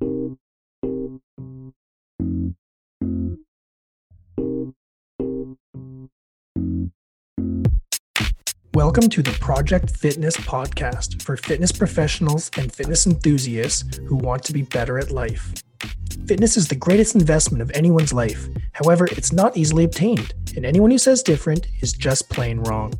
Welcome to the Project Fitness podcast for fitness professionals and fitness enthusiasts who want to be better at life. Fitness is the greatest investment of anyone's life. However, it's not easily obtained, and anyone who says different is just plain wrong.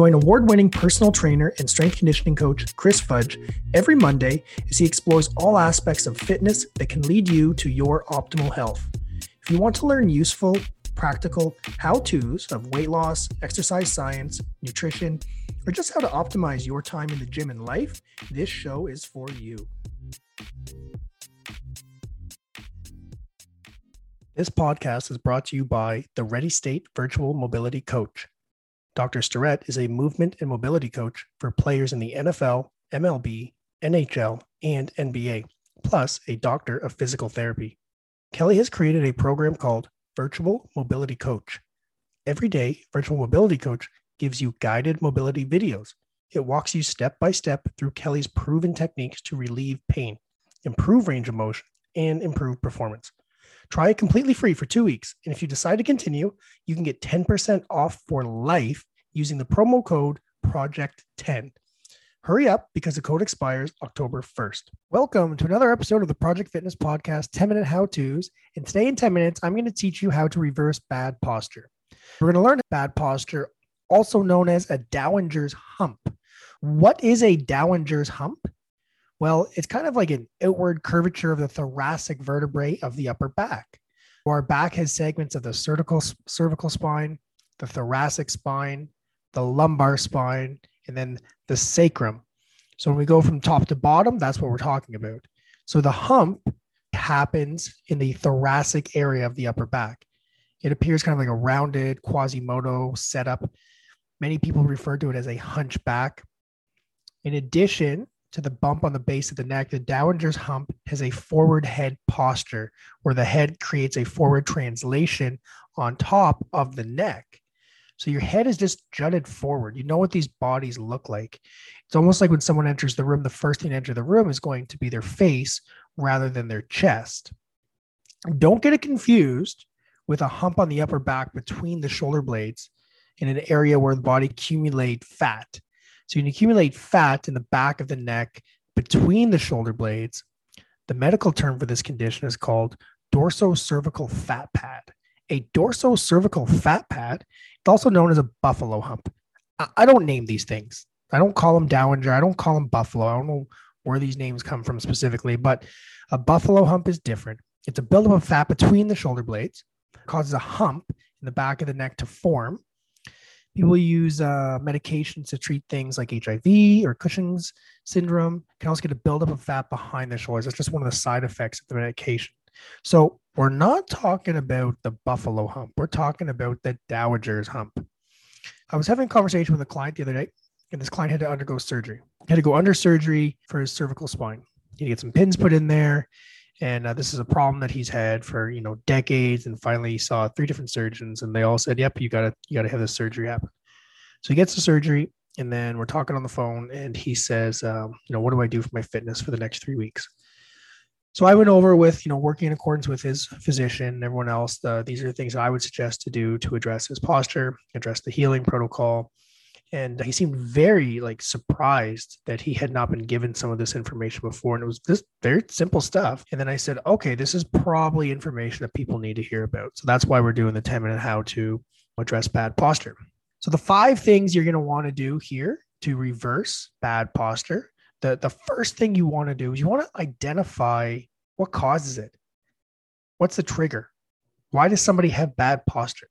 Join award winning personal trainer and strength conditioning coach Chris Fudge every Monday as he explores all aspects of fitness that can lead you to your optimal health. If you want to learn useful, practical how to's of weight loss, exercise science, nutrition, or just how to optimize your time in the gym and life, this show is for you. This podcast is brought to you by the Ready State Virtual Mobility Coach. Dr. Starrett is a movement and mobility coach for players in the NFL, MLB, NHL, and NBA, plus a doctor of physical therapy. Kelly has created a program called Virtual Mobility Coach. Every day, Virtual Mobility Coach gives you guided mobility videos. It walks you step by step through Kelly's proven techniques to relieve pain, improve range of motion, and improve performance. Try it completely free for two weeks. And if you decide to continue, you can get 10% off for life using the promo code PROJECT10. Hurry up because the code expires October 1st. Welcome to another episode of the Project Fitness Podcast 10 Minute How To's. And today, in 10 minutes, I'm going to teach you how to reverse bad posture. We're going to learn bad posture, also known as a Dowager's hump. What is a Dowager's hump? Well, it's kind of like an outward curvature of the thoracic vertebrae of the upper back. Our back has segments of the cervical, cervical spine, the thoracic spine, the lumbar spine, and then the sacrum. So when we go from top to bottom, that's what we're talking about. So the hump happens in the thoracic area of the upper back. It appears kind of like a rounded Quasimodo setup. Many people refer to it as a hunchback. In addition, to the bump on the base of the neck, the dowager's hump has a forward head posture where the head creates a forward translation on top of the neck. So your head is just jutted forward. You know what these bodies look like. It's almost like when someone enters the room, the first thing to enter the room is going to be their face rather than their chest. Don't get it confused with a hump on the upper back between the shoulder blades in an area where the body accumulate fat. So you can accumulate fat in the back of the neck between the shoulder blades. The medical term for this condition is called dorsocervical fat pad. A dorsocervical fat pad, it's also known as a buffalo hump. I don't name these things. I don't call them Dowager. I don't call them buffalo. I don't know where these names come from specifically, but a buffalo hump is different. It's a buildup of fat between the shoulder blades, causes a hump in the back of the neck to form. People use uh, medications to treat things like HIV or Cushing's syndrome. Can also get a buildup of fat behind the shoulders. That's just one of the side effects of the medication. So we're not talking about the buffalo hump. We're talking about the dowager's hump. I was having a conversation with a client the other day, and this client had to undergo surgery. He had to go under surgery for his cervical spine. He had to get some pins put in there and uh, this is a problem that he's had for you know decades and finally he saw three different surgeons and they all said yep you gotta you gotta have this surgery happen. So he gets the surgery and then we're talking on the phone and he says um, you know what do i do for my fitness for the next three weeks? So i went over with you know working in accordance with his physician and everyone else uh, these are the things i would suggest to do to address his posture address the healing protocol and he seemed very like surprised that he had not been given some of this information before and it was this very simple stuff. And then i said okay this is probably information that people need to hear about. So that's why we're doing the 10 minute how to address bad posture. So the five things you're going to want to do here to reverse bad posture the, the first thing you want to do is you want to identify what causes it. What's the trigger? Why does somebody have bad posture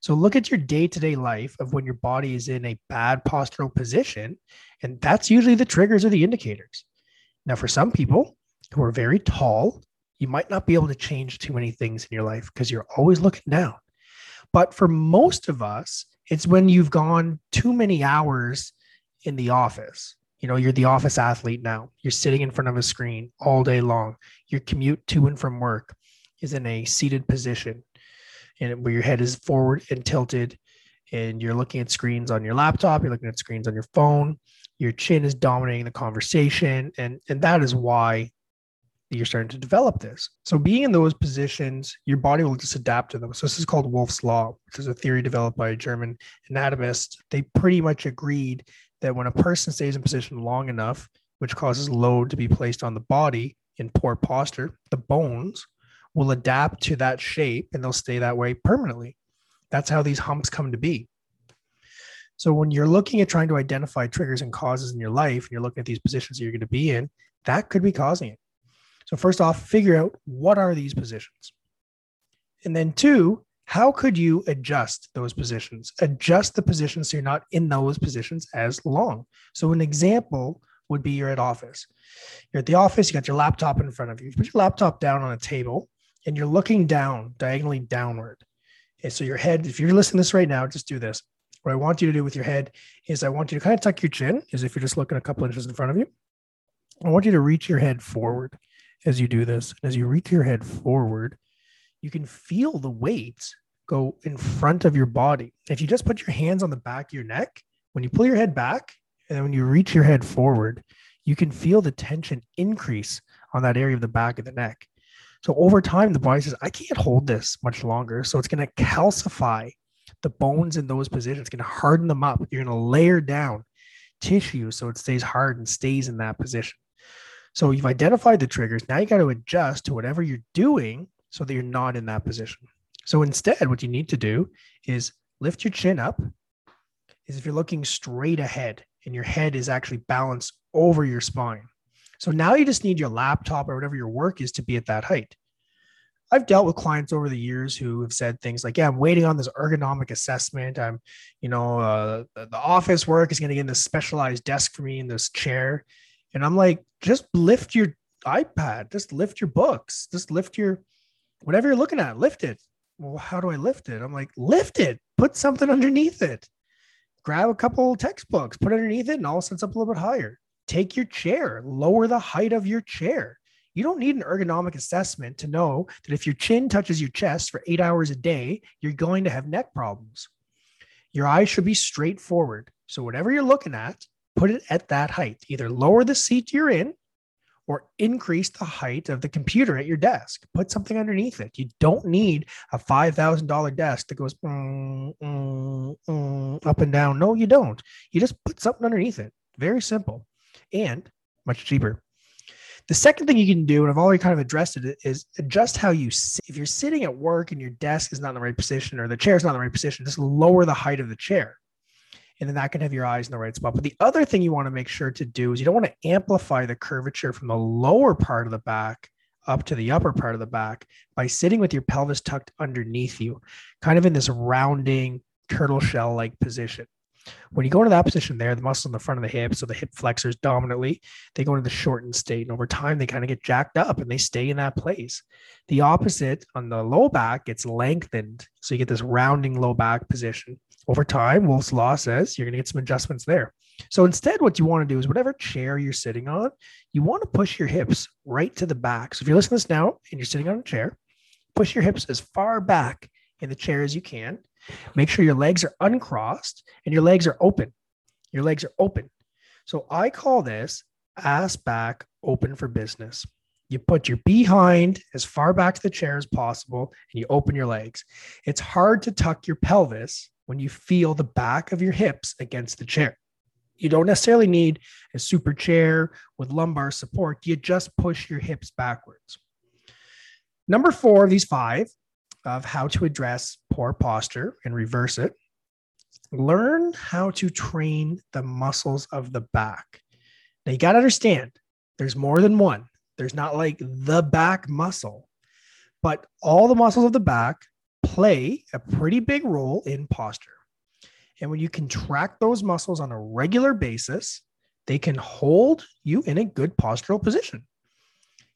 so look at your day to day life of when your body is in a bad postural position. And that's usually the triggers or the indicators. Now, for some people who are very tall, you might not be able to change too many things in your life because you're always looking down. But for most of us, it's when you've gone too many hours in the office. You know, you're the office athlete now. You're sitting in front of a screen all day long. Your commute to and from work is in a seated position and where your head is forward and tilted and you're looking at screens on your laptop you're looking at screens on your phone your chin is dominating the conversation and and that is why you're starting to develop this. So being in those positions, your body will just adapt to them. So this is called Wolff's Law, which is a theory developed by a German anatomist. They pretty much agreed that when a person stays in position long enough, which causes load to be placed on the body in poor posture, the bones will adapt to that shape and they'll stay that way permanently. That's how these humps come to be. So when you're looking at trying to identify triggers and causes in your life, and you're looking at these positions that you're going to be in, that could be causing it. So first off, figure out what are these positions. And then two, how could you adjust those positions? Adjust the positions so you're not in those positions as long. So an example would be you're at office. You're at the office, you got your laptop in front of you. you put your laptop down on a table and you're looking down, diagonally downward. And so your head, if you're listening to this right now, just do this. What I want you to do with your head is I want you to kind of tuck your chin as if you're just looking a couple inches in front of you. I want you to reach your head forward as you do this. As you reach your head forward, you can feel the weight go in front of your body. If you just put your hands on the back of your neck, when you pull your head back and then when you reach your head forward, you can feel the tension increase on that area of the back of the neck. So over time, the body says, I can't hold this much longer. So it's going to calcify the bones in those positions, it's going to harden them up. You're going to layer down tissue so it stays hard and stays in that position. So you've identified the triggers. Now you got to adjust to whatever you're doing so that you're not in that position. So instead, what you need to do is lift your chin up. Is if you're looking straight ahead and your head is actually balanced over your spine. So now you just need your laptop or whatever your work is to be at that height. I've dealt with clients over the years who have said things like, "Yeah, I'm waiting on this ergonomic assessment. I'm, you know, uh, the office work is going to get this specialized desk for me in this chair." And I'm like, just lift your iPad, just lift your books, just lift your whatever you're looking at, lift it. Well, how do I lift it? I'm like, lift it, put something underneath it. Grab a couple textbooks, put it underneath it, and all sits up a little bit higher. Take your chair, lower the height of your chair. You don't need an ergonomic assessment to know that if your chin touches your chest for eight hours a day, you're going to have neck problems. Your eyes should be straight forward. So, whatever you're looking at, put it at that height. Either lower the seat you're in or increase the height of the computer at your desk. Put something underneath it. You don't need a $5,000 desk that goes mm, mm, mm, up and down. No, you don't. You just put something underneath it. Very simple and much cheaper. The second thing you can do, and I've already kind of addressed it, is adjust how you sit. If you're sitting at work and your desk is not in the right position or the chair is not in the right position, just lower the height of the chair and then that can have your eyes in the right spot. But the other thing you want to make sure to do is you don't want to amplify the curvature from the lower part of the back up to the upper part of the back by sitting with your pelvis tucked underneath you, kind of in this rounding turtle shell like position. When you go into that position there, the muscles in the front of the hip, so the hip flexors dominantly, they go into the shortened state. And over time, they kind of get jacked up and they stay in that place. The opposite on the low back gets lengthened. So you get this rounding low back position over time, Wolff's Law says you're going to get some adjustments there. So instead, what you want to do is whatever chair you're sitting on, you want to push your hips right to the back. So if you're listening to this now and you're sitting on a chair, push your hips as far back in the chair as you can. Make sure your legs are uncrossed and your legs are open. Your legs are open. So I call this ass back open for business. You put your behind as far back to the chair as possible and you open your legs. It's hard to tuck your pelvis when you feel the back of your hips against the chair. You don't necessarily need a super chair with lumbar support. You just push your hips backwards. Number four of these five of how to address poor posture and reverse it. Learn how to train the muscles of the back. Now, you got to understand there's more than one. There's not like the back muscle, but all the muscles of the back play a pretty big role in posture. And when you contract those muscles on a regular basis, they can hold you in a good postural position.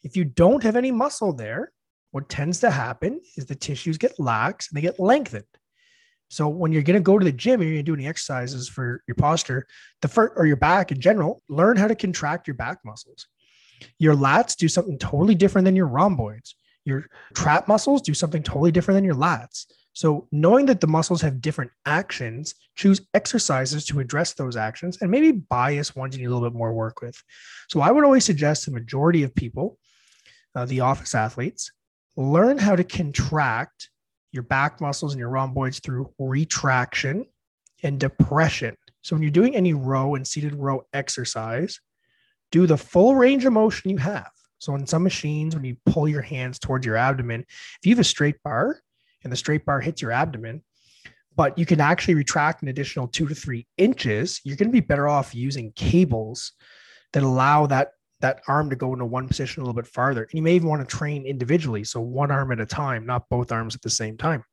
If you don't have any muscle there, what tends to happen is the tissues get lax and they get lengthened. So when you're going to go to the gym and you're going to do any exercises for your posture, the first or your back in general, learn how to contract your back muscles. Your lats do something totally different than your rhomboids. Your trap muscles do something totally different than your lats. So, knowing that the muscles have different actions, choose exercises to address those actions and maybe bias ones you need a little bit more work with. So, I would always suggest the majority of people uh, the office athletes, learn how to contract your back muscles and your rhomboids through retraction and depression. So when you're doing any row and seated row exercise, do the full range of motion you have. So in some machines, when you pull your hands towards your abdomen, if you have a straight bar and the straight bar hits your abdomen, but you can actually retract an additional two to three inches, you're going to be better off using cables that allow that that arm to go into one position a little bit farther. And you may even want to train individually, so one arm at a time, not both arms at the same time.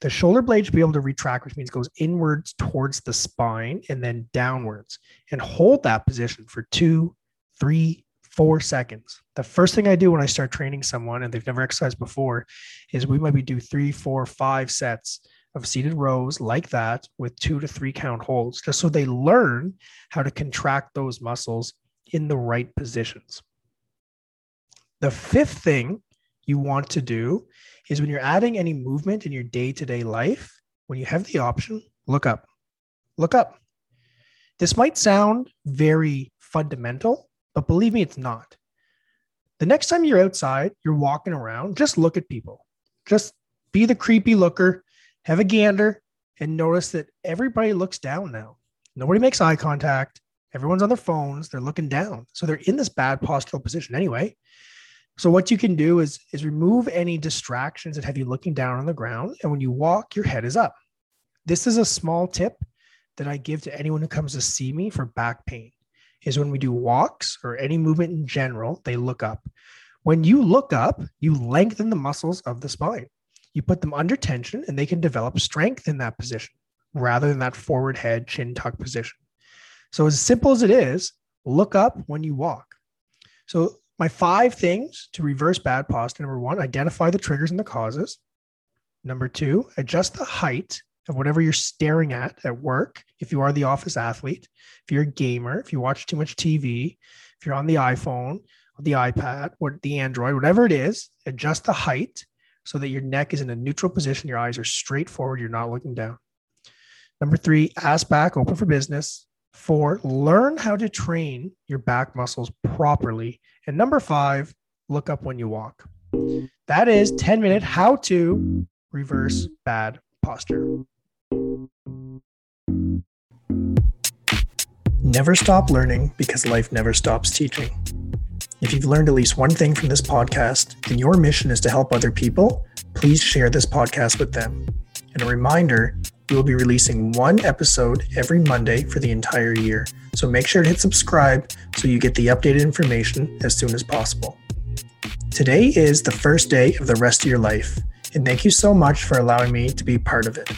The shoulder blade should be able to retract, which means goes inwards towards the spine and then downwards, and hold that position for two, three, four seconds. The first thing I do when I start training someone and they've never exercised before is we maybe do three, four, five sets of seated rows like that with two to three count holds, just so they learn how to contract those muscles in the right positions. The fifth thing you want to do is when you're adding any movement in your day to day life, when you have the option, look up. Look up. This might sound very fundamental, but believe me, it's not. The next time you're outside, you're walking around, just look at people. Just be the creepy looker, have a gander, and notice that everybody looks down now. Nobody makes eye contact. Everyone's on their phones. They're looking down. So they're in this bad postural position anyway. So what you can do is, is remove any distractions that have you looking down on the ground. And when you walk, your head is up. This is a small tip that I give to anyone who comes to see me for back pain is when we do walks or any movement in general, they look up. When you look up, you lengthen the muscles of the spine. You put them under tension and they can develop strength in that position rather than that forward head, chin tuck position. So, as simple as it is, look up when you walk. So, my five things to reverse bad posture number one, identify the triggers and the causes. Number two, adjust the height of whatever you're staring at at work. If you are the office athlete, if you're a gamer, if you watch too much TV, if you're on the iPhone, the iPad, or the Android, whatever it is, adjust the height so that your neck is in a neutral position. Your eyes are straight forward. You're not looking down. Number three, ass back, open for business. Four, learn how to train your back muscles properly. And number five, look up when you walk. That is 10 minute how to reverse bad posture. Never stop learning because life never stops teaching. If you've learned at least one thing from this podcast and your mission is to help other people, please share this podcast with them. And a reminder, we will be releasing one episode every Monday for the entire year. So make sure to hit subscribe so you get the updated information as soon as possible. Today is the first day of the rest of your life, and thank you so much for allowing me to be part of it.